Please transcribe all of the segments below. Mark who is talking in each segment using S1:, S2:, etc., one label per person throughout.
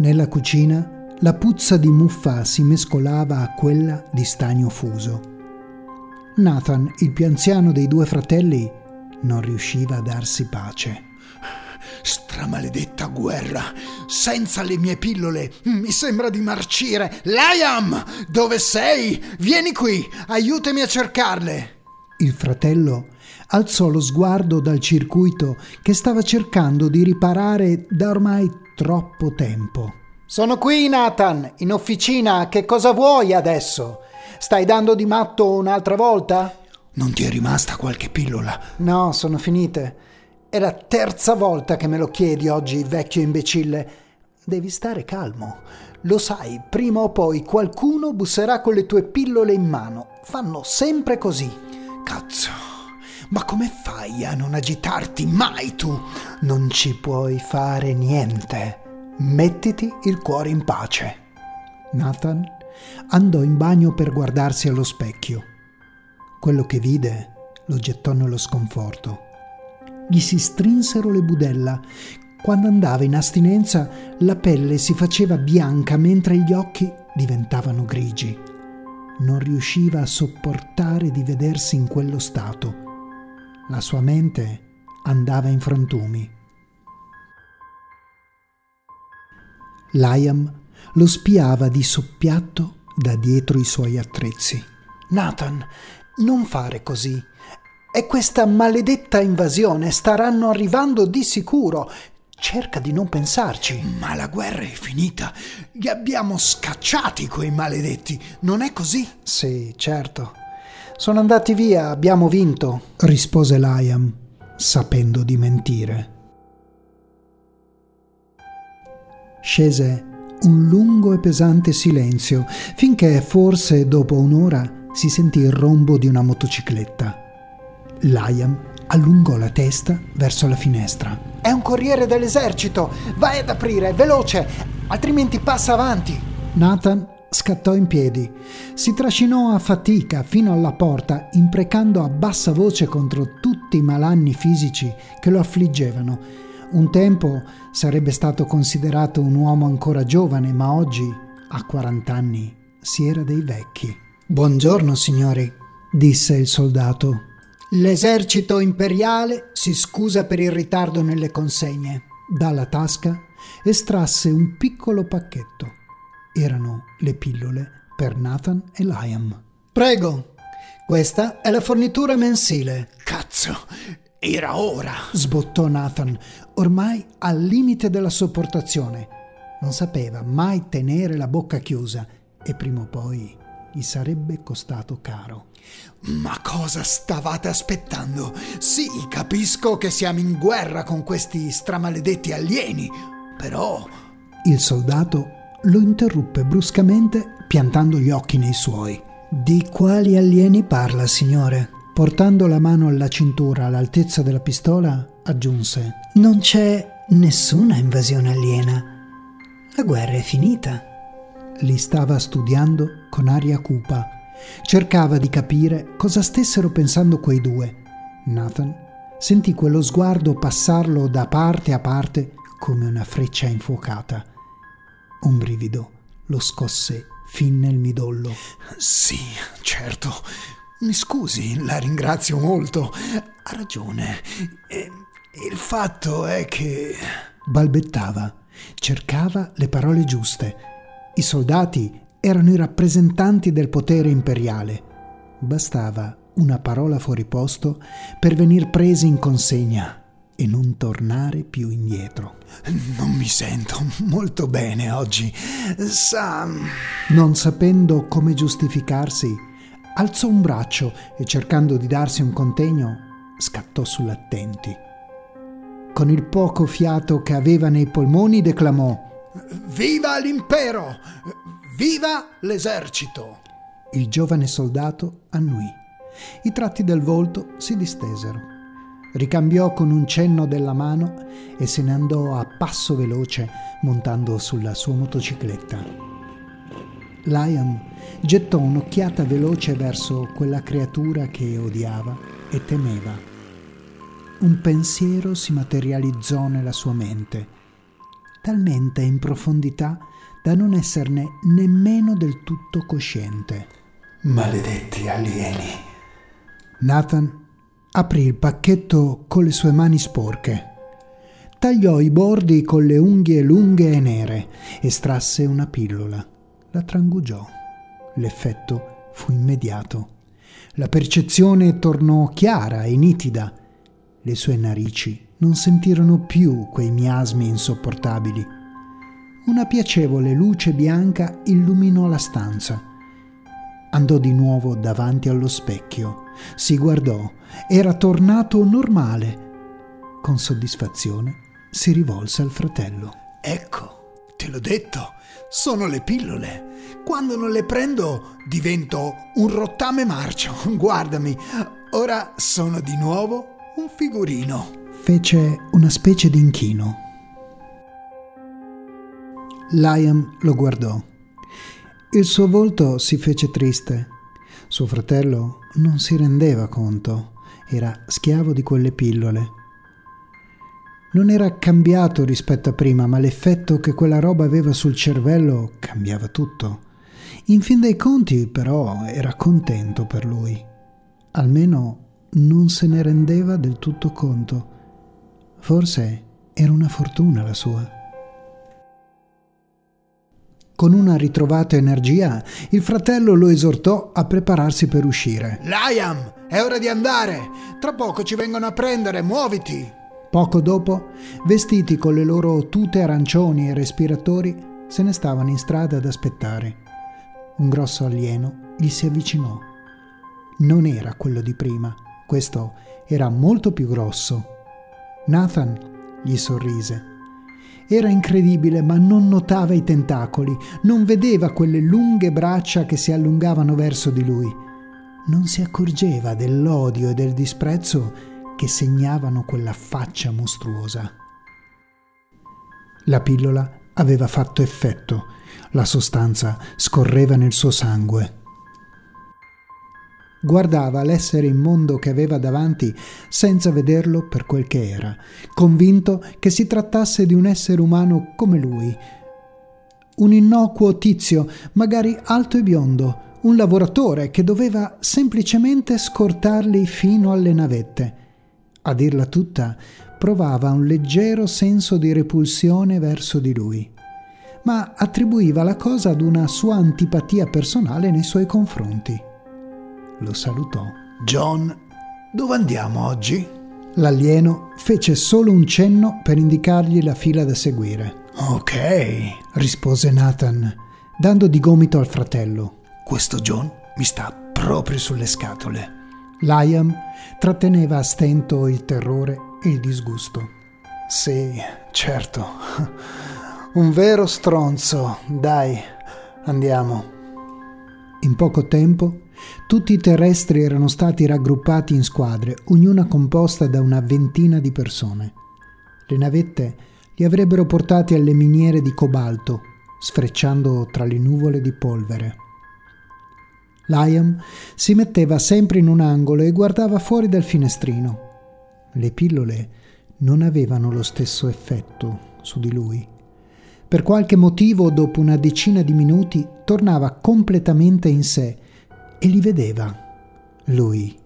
S1: Nella cucina la puzza di muffa si mescolava a quella di stagno fuso. Nathan, il più anziano dei due fratelli, non riusciva a darsi pace.
S2: Stramaledetta guerra! Senza le mie pillole mi sembra di marcire. Liam! Dove sei? Vieni qui! Aiutami a cercarle!
S1: Il fratello alzò lo sguardo dal circuito che stava cercando di riparare da ormai troppo tempo.
S3: Sono qui, Nathan, in officina. Che cosa vuoi adesso? Stai dando di matto un'altra volta?
S2: Non ti è rimasta qualche pillola?
S3: No, sono finite. È la terza volta che me lo chiedi oggi, vecchio imbecille. Devi stare calmo. Lo sai, prima o poi qualcuno busserà con le tue pillole in mano. Fanno sempre così.
S2: Cazzo. Ma come fai a non agitarti mai tu?
S3: Non ci puoi fare niente. Mettiti il cuore in pace.
S1: Nathan andò in bagno per guardarsi allo specchio. Quello che vide lo gettò nello sconforto gli si strinsero le budella. Quando andava in astinenza la pelle si faceva bianca mentre gli occhi diventavano grigi. Non riusciva a sopportare di vedersi in quello stato. La sua mente andava in frantumi. Liam lo spiava di soppiatto da dietro i suoi attrezzi.
S3: Nathan, non fare così. È questa maledetta invasione. Staranno arrivando di sicuro. Cerca di non pensarci.
S2: Ma la guerra è finita. Li abbiamo scacciati quei maledetti. Non è così?
S3: Sì, certo. Sono andati via, abbiamo vinto,
S1: rispose Liam, sapendo di mentire. Scese un lungo e pesante silenzio, finché forse dopo un'ora si sentì il rombo di una motocicletta. Liam allungò la testa verso la finestra.
S3: È un corriere dell'esercito! Vai ad aprire, veloce, altrimenti passa avanti!
S1: Nathan scattò in piedi. Si trascinò a fatica fino alla porta, imprecando a bassa voce contro tutti i malanni fisici che lo affliggevano. Un tempo sarebbe stato considerato un uomo ancora giovane, ma oggi, a 40 anni, si era dei vecchi. Buongiorno, signori, disse il soldato
S3: L'esercito imperiale si scusa per il ritardo nelle consegne.
S1: Dalla tasca estrasse un piccolo pacchetto. Erano le pillole per Nathan e Liam.
S3: Prego, questa è la fornitura mensile.
S2: Cazzo, era ora!
S1: sbottò Nathan, ormai al limite della sopportazione. Non sapeva mai tenere la bocca chiusa e prima o poi gli sarebbe costato caro.
S2: Ma cosa stavate aspettando? Sì, capisco che siamo in guerra con questi stramaledetti alieni, però...
S1: Il soldato lo interruppe bruscamente, piantando gli occhi nei suoi. Di quali alieni parla, signore? Portando la mano alla cintura all'altezza della pistola, aggiunse: Non c'è nessuna invasione aliena. La guerra è finita. Li stava studiando con aria cupa Cercava di capire cosa stessero pensando quei due. Nathan sentì quello sguardo passarlo da parte a parte come una freccia infuocata. Un brivido lo scosse fin nel midollo.
S2: Sì, certo. Mi scusi, la ringrazio molto. Ha ragione. E, il fatto è che...
S1: balbettava, cercava le parole giuste. I soldati erano i rappresentanti del potere imperiale. Bastava una parola fuori posto per venir presi in consegna e non tornare più indietro.
S2: Non mi sento molto bene oggi. Sa.
S1: Non sapendo come giustificarsi, alzò un braccio e cercando di darsi un contegno, scattò sull'attenti. Con il poco fiato che aveva nei polmoni declamò:
S2: Viva l'impero! Viva l'esercito!
S1: Il giovane soldato annui. I tratti del volto si distesero. Ricambiò con un cenno della mano e se ne andò a passo veloce montando sulla sua motocicletta. Liam gettò un'occhiata veloce verso quella creatura che odiava e temeva. Un pensiero si materializzò nella sua mente. talmente in profondità da non esserne nemmeno del tutto cosciente.
S2: Maledetti alieni.
S1: Nathan aprì il pacchetto con le sue mani sporche. Tagliò i bordi con le unghie lunghe e nere, estrasse una pillola, la trangugiò. L'effetto fu immediato. La percezione tornò chiara e nitida. Le sue narici non sentirono più quei miasmi insopportabili. Una piacevole luce bianca illuminò la stanza. Andò di nuovo davanti allo specchio, si guardò, era tornato normale. Con soddisfazione si rivolse al fratello.
S2: Ecco, te l'ho detto, sono le pillole. Quando non le prendo divento un rottame marcio. Guardami, ora sono di nuovo un figurino.
S1: Fece una specie di inchino. Liam lo guardò. Il suo volto si fece triste. Suo fratello non si rendeva conto, era schiavo di quelle pillole. Non era cambiato rispetto a prima, ma l'effetto che quella roba aveva sul cervello cambiava tutto. In fin dei conti, però, era contento per lui. Almeno non se ne rendeva del tutto conto. Forse era una fortuna la sua. Con una ritrovata energia, il fratello lo esortò a prepararsi per uscire.
S2: Liam, è ora di andare! Tra poco ci vengono a prendere, muoviti!
S1: Poco dopo, vestiti con le loro tute arancioni e respiratori, se ne stavano in strada ad aspettare. Un grosso alieno gli si avvicinò. Non era quello di prima, questo era molto più grosso. Nathan gli sorrise. Era incredibile, ma non notava i tentacoli, non vedeva quelle lunghe braccia che si allungavano verso di lui. Non si accorgeva dell'odio e del disprezzo che segnavano quella faccia mostruosa. La pillola aveva fatto effetto, la sostanza scorreva nel suo sangue. Guardava l'essere immondo che aveva davanti senza vederlo per quel che era, convinto che si trattasse di un essere umano come lui. Un innocuo tizio, magari alto e biondo, un lavoratore che doveva semplicemente scortarli fino alle navette. A dirla tutta, provava un leggero senso di repulsione verso di lui, ma attribuiva la cosa ad una sua antipatia personale nei suoi confronti lo salutò.
S2: John, dove andiamo oggi?
S1: L'alieno fece solo un cenno per indicargli la fila da seguire.
S2: Ok,
S1: rispose Nathan, dando di gomito al fratello.
S2: Questo John mi sta proprio sulle scatole.
S1: Liam tratteneva a stento il terrore e il disgusto.
S3: Sì, certo. Un vero stronzo. Dai, andiamo.
S1: In poco tempo tutti i terrestri erano stati raggruppati in squadre, ognuna composta da una ventina di persone. Le navette li avrebbero portati alle miniere di cobalto, sfrecciando tra le nuvole di polvere. Liam si metteva sempre in un angolo e guardava fuori dal finestrino. Le pillole non avevano lo stesso effetto su di lui. Per qualche motivo, dopo una decina di minuti, tornava completamente in sé e li vedeva. Lui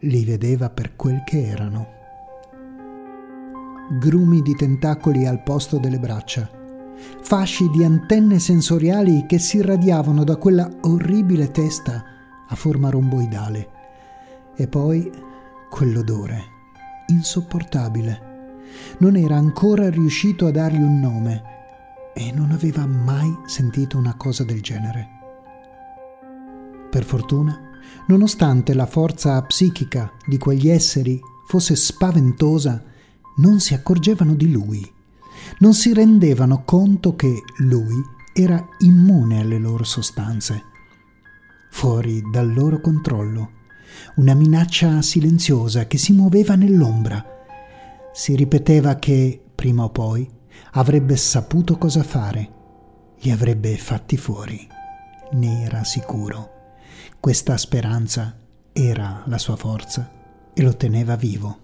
S1: li vedeva per quel che erano. Grumi di tentacoli al posto delle braccia, fasci di antenne sensoriali che si irradiavano da quella orribile testa a forma romboidale. E poi quell'odore, insopportabile. Non era ancora riuscito a dargli un nome e non aveva mai sentito una cosa del genere. Per fortuna, nonostante la forza psichica di quegli esseri fosse spaventosa, non si accorgevano di lui, non si rendevano conto che lui era immune alle loro sostanze, fuori dal loro controllo, una minaccia silenziosa che si muoveva nell'ombra. Si ripeteva che, prima o poi, avrebbe saputo cosa fare, li avrebbe fatti fuori, ne era sicuro. Questa speranza era la sua forza e lo teneva vivo.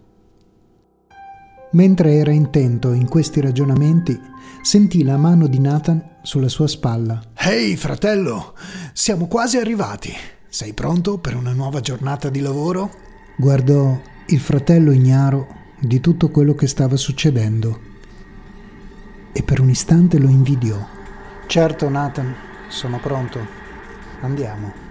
S1: Mentre era intento in questi ragionamenti, sentì la mano di Nathan sulla sua spalla.
S2: Ehi, hey, fratello, siamo quasi arrivati. Sei pronto per una nuova giornata di lavoro?
S1: Guardò il fratello ignaro di tutto quello che stava succedendo e per un istante lo invidiò.
S3: Certo, Nathan, sono pronto. Andiamo.